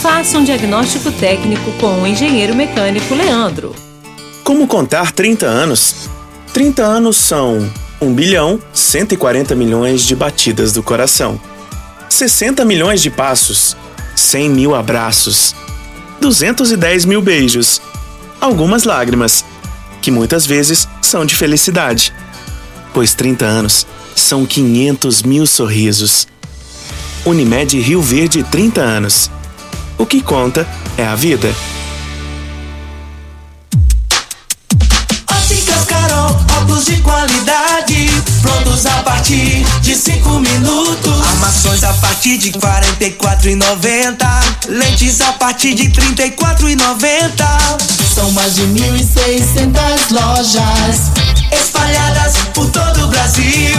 Faça um diagnóstico técnico com o engenheiro mecânico Leandro. Como contar 30 anos? 30 anos são 1 bilhão 140 milhões de batidas do coração, 60 milhões de passos, 100 mil abraços, 210 mil beijos, algumas lágrimas, que muitas vezes são de felicidade, pois 30 anos são 500 mil sorrisos. Unimed Rio Verde 30 anos. O que conta é a vida. Óticas Carol, óculos de qualidade, prontos a partir de cinco minutos. Armações a partir de quarenta e quatro lentes a partir de trinta e quatro São mais de mil e lojas espalhadas por todo o Brasil.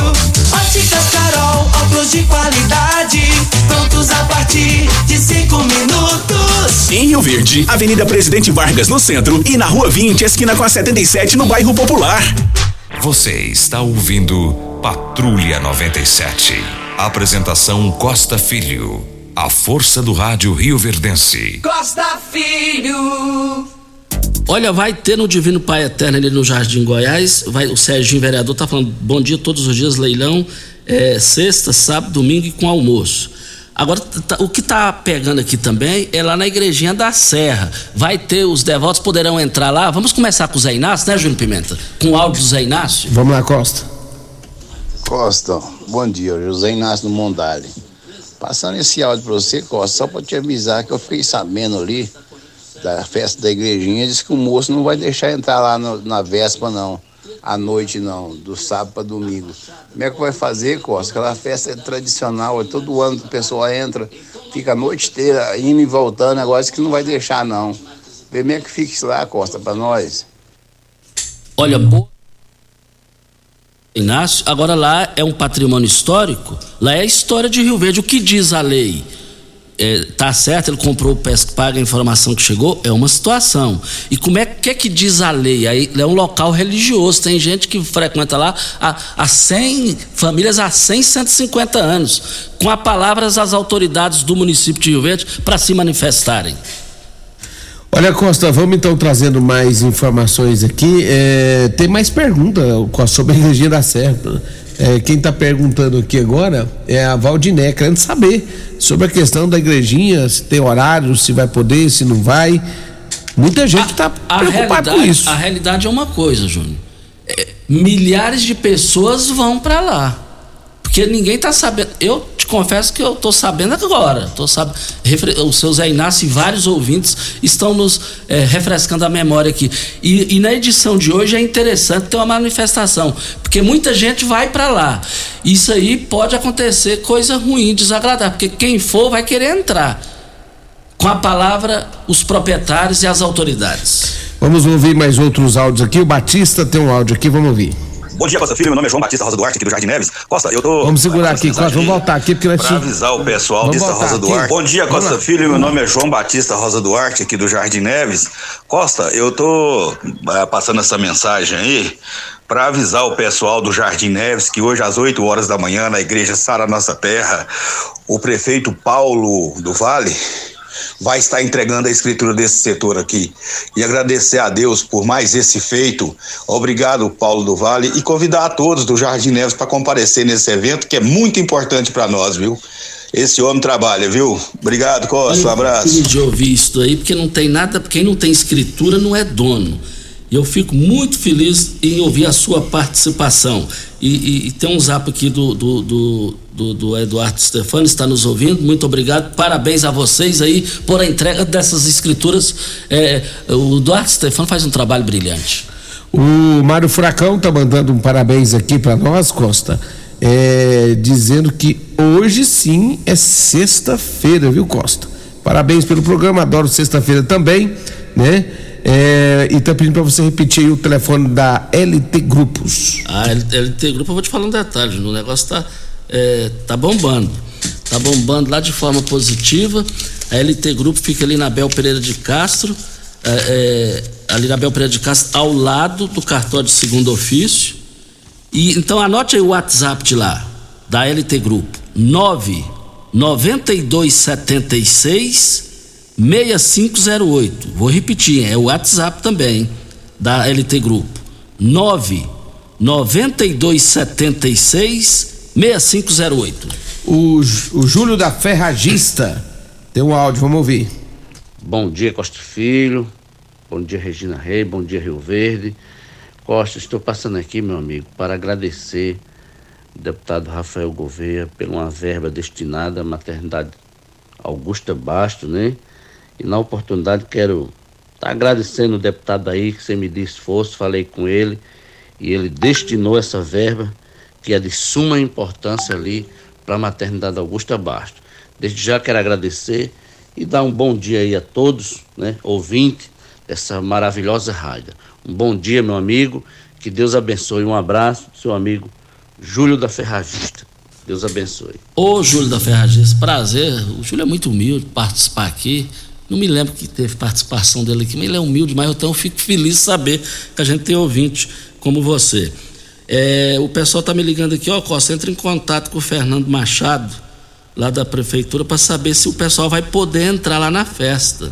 Óticas Carol, óculos de qualidade, prontos a partir de cinco minutos. Em Rio Verde, Avenida Presidente Vargas no centro e na Rua 20, esquina com a 77 no bairro Popular. Você está ouvindo Patrulha 97. Apresentação Costa Filho. A força do rádio Rio Verdense. Costa Filho. Olha, vai ter no Divino Pai Eterno ali no Jardim Goiás. Vai, o Serginho Vereador tá falando bom dia todos os dias, leilão, é, sexta, sábado, domingo e com almoço. Agora, tá- o que tá pegando aqui também é lá na igrejinha da Serra. Vai ter, os devotos poderão entrar lá. Vamos começar com o Zé Inácio, né, Júnior Pimenta? Com o áudio do Zé Inácio. Vamos lá, Costa. Costa, bom dia, José Inácio do Mondale. Passando esse áudio pra você, Costa, só pra te avisar que eu fiquei sabendo ali da festa da igrejinha, disse que o moço não vai deixar entrar lá no- na véspera, não. À noite, não, do sábado para domingo. Como é que vai fazer, Costa? Aquela festa é tradicional, é todo ano que o pessoal entra, fica a noite inteira indo e voltando, agora disse que não vai deixar, não. Vê como é que fica lá, Costa, pra nós. Olha, boa. Inácio, agora lá é um patrimônio histórico, lá é a história de Rio Verde. O que diz a lei? É, tá certo, ele comprou o pesco, paga a informação que chegou, é uma situação. E como é que é que diz a lei? Aí é um local religioso, tem gente que frequenta lá há, há 100 famílias há 100, 150 anos, com a palavras das autoridades do município de Rio Verde para se manifestarem. Olha, Costa, vamos então trazendo mais informações aqui. É, tem mais pergunta sobre a igrejinha da Serra. É, quem está perguntando aqui agora é a Valdiné, querendo saber sobre a questão da igrejinha, se tem horário, se vai poder, se não vai. Muita gente está A preocupada com isso. a realidade é uma coisa, Júnior. É, milhares de pessoas vão para lá. Porque ninguém tá sabendo. Eu te confesso que eu estou sabendo agora. Tô sab... O seu Zé Inácio e vários ouvintes estão nos é, refrescando a memória aqui. E, e, na edição de hoje é interessante ter uma manifestação, porque muita gente vai para lá. Isso aí pode acontecer coisa ruim, desagradável, porque quem for vai querer entrar. Com a palavra, os proprietários e as autoridades. Vamos ouvir mais outros áudios aqui. O Batista tem um áudio aqui, vamos ouvir. Bom dia, Costa Filho. Meu nome é João Batista Rosa Duarte, aqui do Jardim Neves. Costa, eu tô. Vamos segurar aqui, Costa. Vamos voltar aqui, porque nós Pra avisar o pessoal Vamos Rosa aqui. Duarte. Bom dia, Vamos Costa lá. Filho. Meu nome é João Batista Rosa Duarte, aqui do Jardim Neves. Costa, eu tô eh, passando essa mensagem aí para avisar o pessoal do Jardim Neves que hoje às 8 horas da manhã na igreja Sara Nossa Terra, o prefeito Paulo do Vale vai estar entregando a escritura desse setor aqui. E agradecer a Deus por mais esse feito. Obrigado, Paulo do Vale, e convidar a todos do Jardim Neves para comparecer nesse evento que é muito importante para nós, viu? Esse homem trabalha, viu? Obrigado, Costa. Um abraço. feliz de ouvir isso aí, porque não tem nada, quem não tem escritura não é dono. E eu fico muito feliz em ouvir a sua participação. E, e- e tem um zap aqui do, do, do, do- do Eduardo Stefano, está nos ouvindo. Muito obrigado. Parabéns a vocês aí por a entrega dessas escrituras. É, o Eduardo Stefano faz um trabalho brilhante. O Mário Furacão tá mandando um parabéns aqui para nós, Costa, é, dizendo que hoje sim é sexta-feira, viu, Costa? Parabéns pelo programa, adoro sexta-feira também, né? É, e tá pedindo para você repetir aí o telefone da LT Grupos. A LT Grupo, eu vou te falar um detalhe, o negócio tá, é, tá bombando. Tá bombando lá de forma positiva. A LT Grupo fica ali na Bel Pereira de Castro, é, é, ali na Bel Pereira de Castro, ao lado do cartório de segundo ofício. E então anote aí o WhatsApp de lá, da LT Grupo. 9 9276 6508. Vou repetir, é o WhatsApp também da LT Grupo. 9 9276 6508. O, o Júlio da Ferragista tem um áudio, vamos ouvir. Bom dia, Costa Filho. Bom dia, Regina Rei. Bom dia, Rio Verde. Costa, estou passando aqui, meu amigo, para agradecer o deputado Rafael Gouveia por uma verba destinada à maternidade Augusta Basto, né? E na oportunidade quero estar agradecendo o deputado aí, que você me disse fosse, falei com ele, e ele destinou essa verba, que é de suma importância ali para a maternidade Augusta Basto. Desde já quero agradecer e dar um bom dia aí a todos, né, ouvinte dessa maravilhosa rádio. Um bom dia, meu amigo, que Deus abençoe. Um abraço, seu amigo Júlio da Ferragista. Deus abençoe. Ô Júlio da Ferragista, prazer. O Júlio é muito humilde participar aqui. Não me lembro que teve participação dele aqui, mas ele é humilde, mas então eu fico feliz de saber que a gente tem ouvinte como você. É, o pessoal está me ligando aqui, ó, Costa, entra em contato com o Fernando Machado, lá da prefeitura, para saber se o pessoal vai poder entrar lá na festa.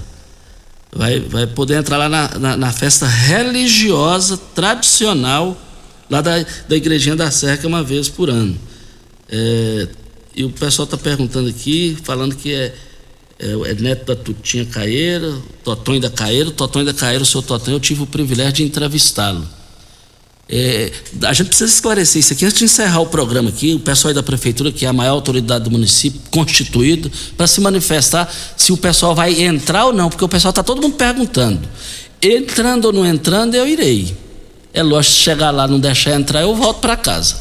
Vai, vai poder entrar lá na, na, na festa religiosa, tradicional, lá da, da Igrejinha da Serra, é uma vez por ano. É, e o pessoal está perguntando aqui, falando que é, é, é neto da Tutinha Caeira, Totonho da Caeira, o Totonho da Caeira, o seu Totonho, eu tive o privilégio de entrevistá-lo. É, a gente precisa esclarecer isso aqui antes de encerrar o programa aqui. O pessoal da prefeitura, que é a maior autoridade do município, constituído, para se manifestar se o pessoal vai entrar ou não, porque o pessoal está todo mundo perguntando. Entrando ou não entrando, eu irei. É lógico, chegar lá não deixar entrar, eu volto para casa.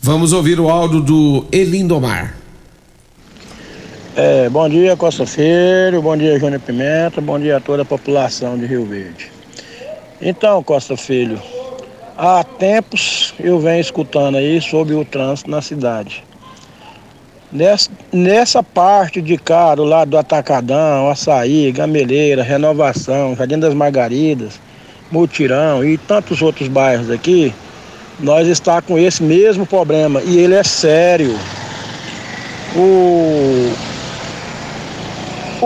Vamos ouvir o áudio do Elindomar. É, bom dia, Costa Filho, bom dia, Júnior Pimenta, bom dia a toda a população de Rio Verde. Então, Costa Filho, há tempos eu venho escutando aí sobre o trânsito na cidade. Nessa, nessa parte de cá, do lado do Atacadão, Açaí, Gameleira, Renovação, Jardim das Margaridas, Mutirão e tantos outros bairros aqui, nós está com esse mesmo problema e ele é sério. O,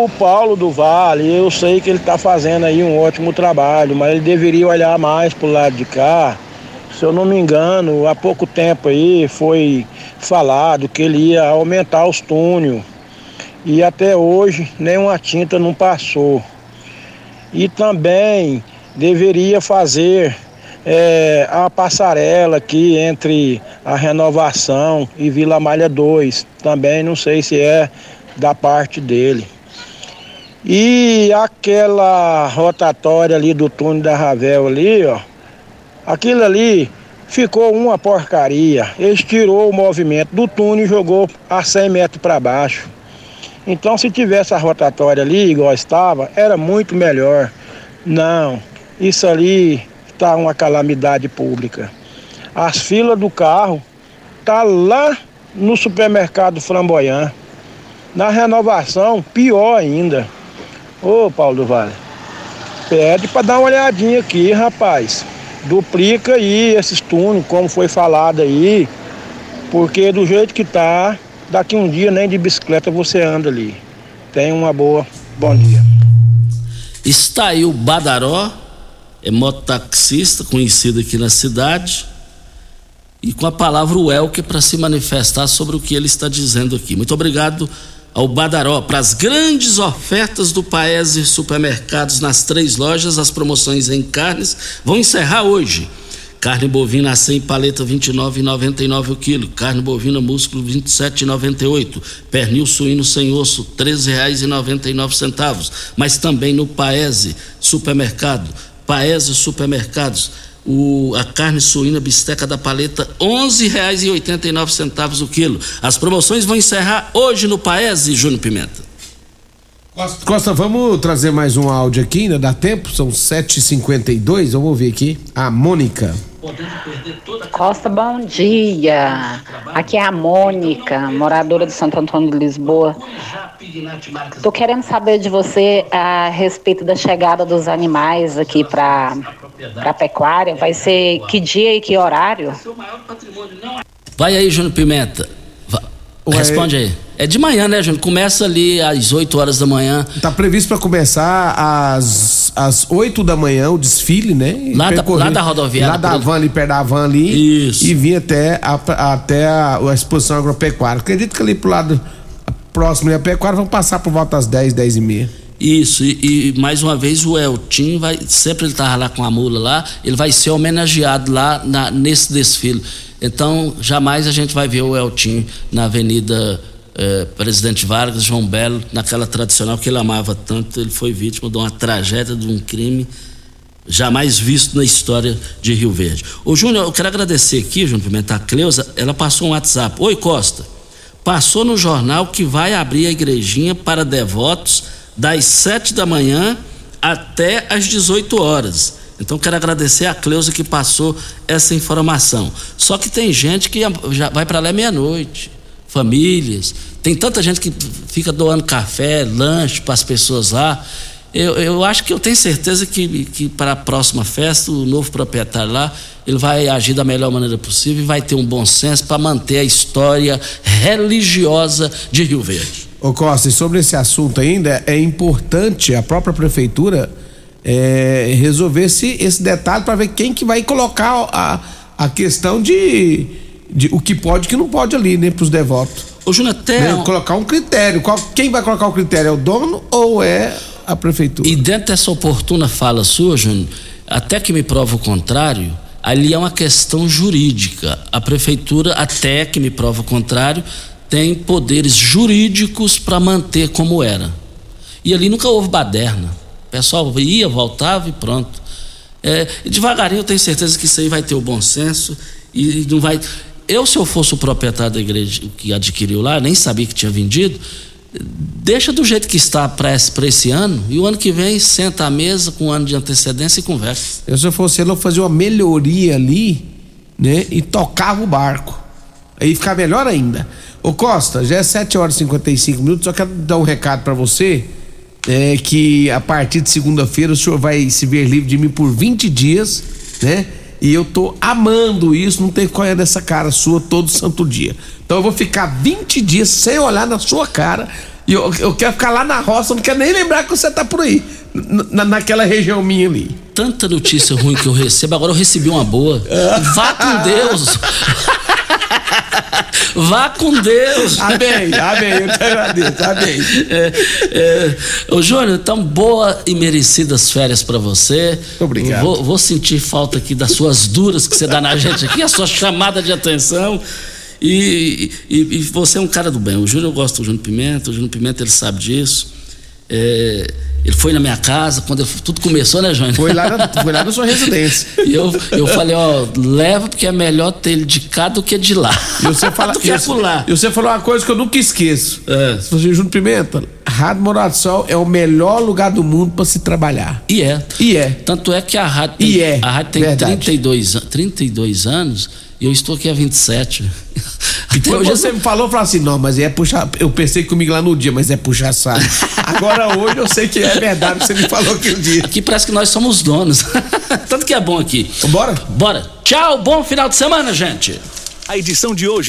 o Paulo do Vale, eu sei que ele está fazendo aí um ótimo trabalho, mas ele deveria olhar mais para o lado de cá. Se eu não me engano, há pouco tempo aí foi falado que ele ia aumentar os túneis e até hoje nenhuma tinta não passou. E também deveria fazer é, a passarela aqui entre a Renovação e Vila Malha 2. Também não sei se é da parte dele. E aquela rotatória ali do túnel da Ravel ali, ó. Aquilo ali ficou uma porcaria. Eles tirou o movimento do túnel e jogou a 100 metros para baixo. Então, se tivesse a rotatória ali, igual estava, era muito melhor. Não, isso ali está uma calamidade pública. As filas do carro tá lá no supermercado Flamboyant. Na renovação, pior ainda. Ô Paulo do Vale, pede para dar uma olhadinha aqui, rapaz. Duplica aí esses túneis, como foi falado aí, porque do jeito que tá, daqui um dia nem de bicicleta você anda ali. Tenha uma boa, bom dia. Está aí o Badaró, é mototaxista, conhecido aqui na cidade, e com a palavra o Elke para se manifestar sobre o que ele está dizendo aqui. Muito obrigado ao Badaró para as grandes ofertas do Paese Supermercados nas três lojas, as promoções em carnes. Vão encerrar hoje. Carne bovina sem paleta 29,99 o quilo, carne bovina músculo 27,98, pernil suíno sem osso R$ 13,99, mas também no Paese Supermercado, Paese Supermercados o, a carne suína bisteca da paleta R$ 11,89 o quilo. As promoções vão encerrar hoje no Paese, Júnior Pimenta. Costa, Costa, vamos trazer mais um áudio aqui, ainda dá tempo? São 7h52, vamos ouvir aqui. A Mônica. Costa, bom dia. Aqui é a Mônica, moradora de Santo Antônio de Lisboa. Tô querendo saber de você a respeito da chegada dos animais aqui para a pecuária. Vai ser que dia e que horário? Vai aí, Júnior Pimenta. Responde aí. É de manhã, né, Júnior? Começa ali às 8 horas da manhã. Tá previsto para começar às, às 8 da manhã o desfile, né? Lá da, lá da rodoviária. Lá da van ali, perto da van ali. Isso. E vir até a, até a, a exposição agropecuária. Acredito que ali pro lado próximo da pecuária vão passar por volta das 10, 10 e meia. Isso, e, e, mais uma vez o Eltim vai, sempre ele tava lá com a mula lá, ele vai ser homenageado lá na, nesse desfile. Então, jamais a gente vai ver o Eltim na Avenida eh, Presidente Vargas, João Belo, naquela tradicional que ele amava tanto. Ele foi vítima de uma tragédia, de um crime jamais visto na história de Rio Verde. Ô Júnior, eu quero agradecer aqui, Júnior Pimentar, a Cleusa, ela passou um WhatsApp. Oi, Costa. Passou no jornal que vai abrir a igrejinha para devotos das 7 da manhã até às 18 horas. Então quero agradecer a Cleusa que passou essa informação. Só que tem gente que já vai para lá meia-noite, famílias. Tem tanta gente que fica doando café, lanche para as pessoas lá. Eu, eu, acho que eu tenho certeza que, que para a próxima festa, o novo proprietário lá, ele vai agir da melhor maneira possível e vai ter um bom senso para manter a história religiosa de Rio Verde. Ô Costa, e sobre esse assunto ainda, é importante a própria prefeitura é, resolver esse, esse detalhe para ver quem que vai colocar a, a questão de, de o que pode e o que não pode ali, né, para os devotos. Ô, Júnior, até. Né, colocar um critério. Qual, quem vai colocar o critério? É o dono ou é a prefeitura? E dentro dessa oportuna fala sua, Júnior, até que me prova o contrário, ali é uma questão jurídica. A prefeitura, até que me prova o contrário, tem poderes jurídicos para manter como era. E ali nunca houve baderna. O pessoal ia, voltava e pronto. É, devagarinho eu tenho certeza que isso aí vai ter o bom senso e não vai. Eu, se eu fosse o proprietário da igreja que adquiriu lá, nem sabia que tinha vendido, deixa do jeito que está para esse, esse, ano e o ano que vem senta à mesa com um ano de antecedência e conversa. Eu, se eu fosse ele, eu fazia uma melhoria ali, né? E tocava o barco. Aí ficar melhor ainda. Ô Costa, já é 7 horas e 55 minutos, só quero dar um recado para você. É que a partir de segunda-feira o senhor vai se ver livre de mim por 20 dias, né? E eu tô amando isso, não tem correr dessa cara sua todo santo dia. Então eu vou ficar 20 dias sem olhar na sua cara. E eu, eu quero ficar lá na roça, não quero nem lembrar que você tá por aí. Na, naquela região minha ali. Tanta notícia ruim que eu recebo, agora eu recebi uma boa. Vá com Deus! Vá com Deus. Amém, amém. Eu te agradeço, amém. É, é, ô, Júnior, então boa e merecidas férias para você. Obrigado. Vou, vou, sentir falta aqui das suas duras que você dá na gente aqui, a sua chamada de atenção. E, e, e você é um cara do bem. O Júnior gosta do Júnior Pimenta, o Júnior Pimenta ele sabe disso. É, ele foi na minha casa, quando eu, tudo começou, né, Júnior? Foi lá, na, foi lá na sua residência. E eu, eu falei, ó, leva porque é melhor ter ele de cá do que de lá. E você, fala, do que e você, e você falou uma coisa que eu nunca esqueço. É. Você falou, Júnior Pimenta, Rádio Morado do Sol é o melhor lugar do mundo para se trabalhar. E é. E é. Tanto é que a rádio tem, e é. a rádio tem 32, 32 anos e eu estou aqui há 27. Então hoje você me falou, falou assim, não, mas é puxar. Eu pensei comigo lá no dia, mas é puxar saco. Agora hoje eu sei que é verdade, você me falou aquele dia. Aqui parece que nós somos donos. Tanto que é bom aqui. Bora? Bora. Tchau, bom final de semana, gente. A edição de hoje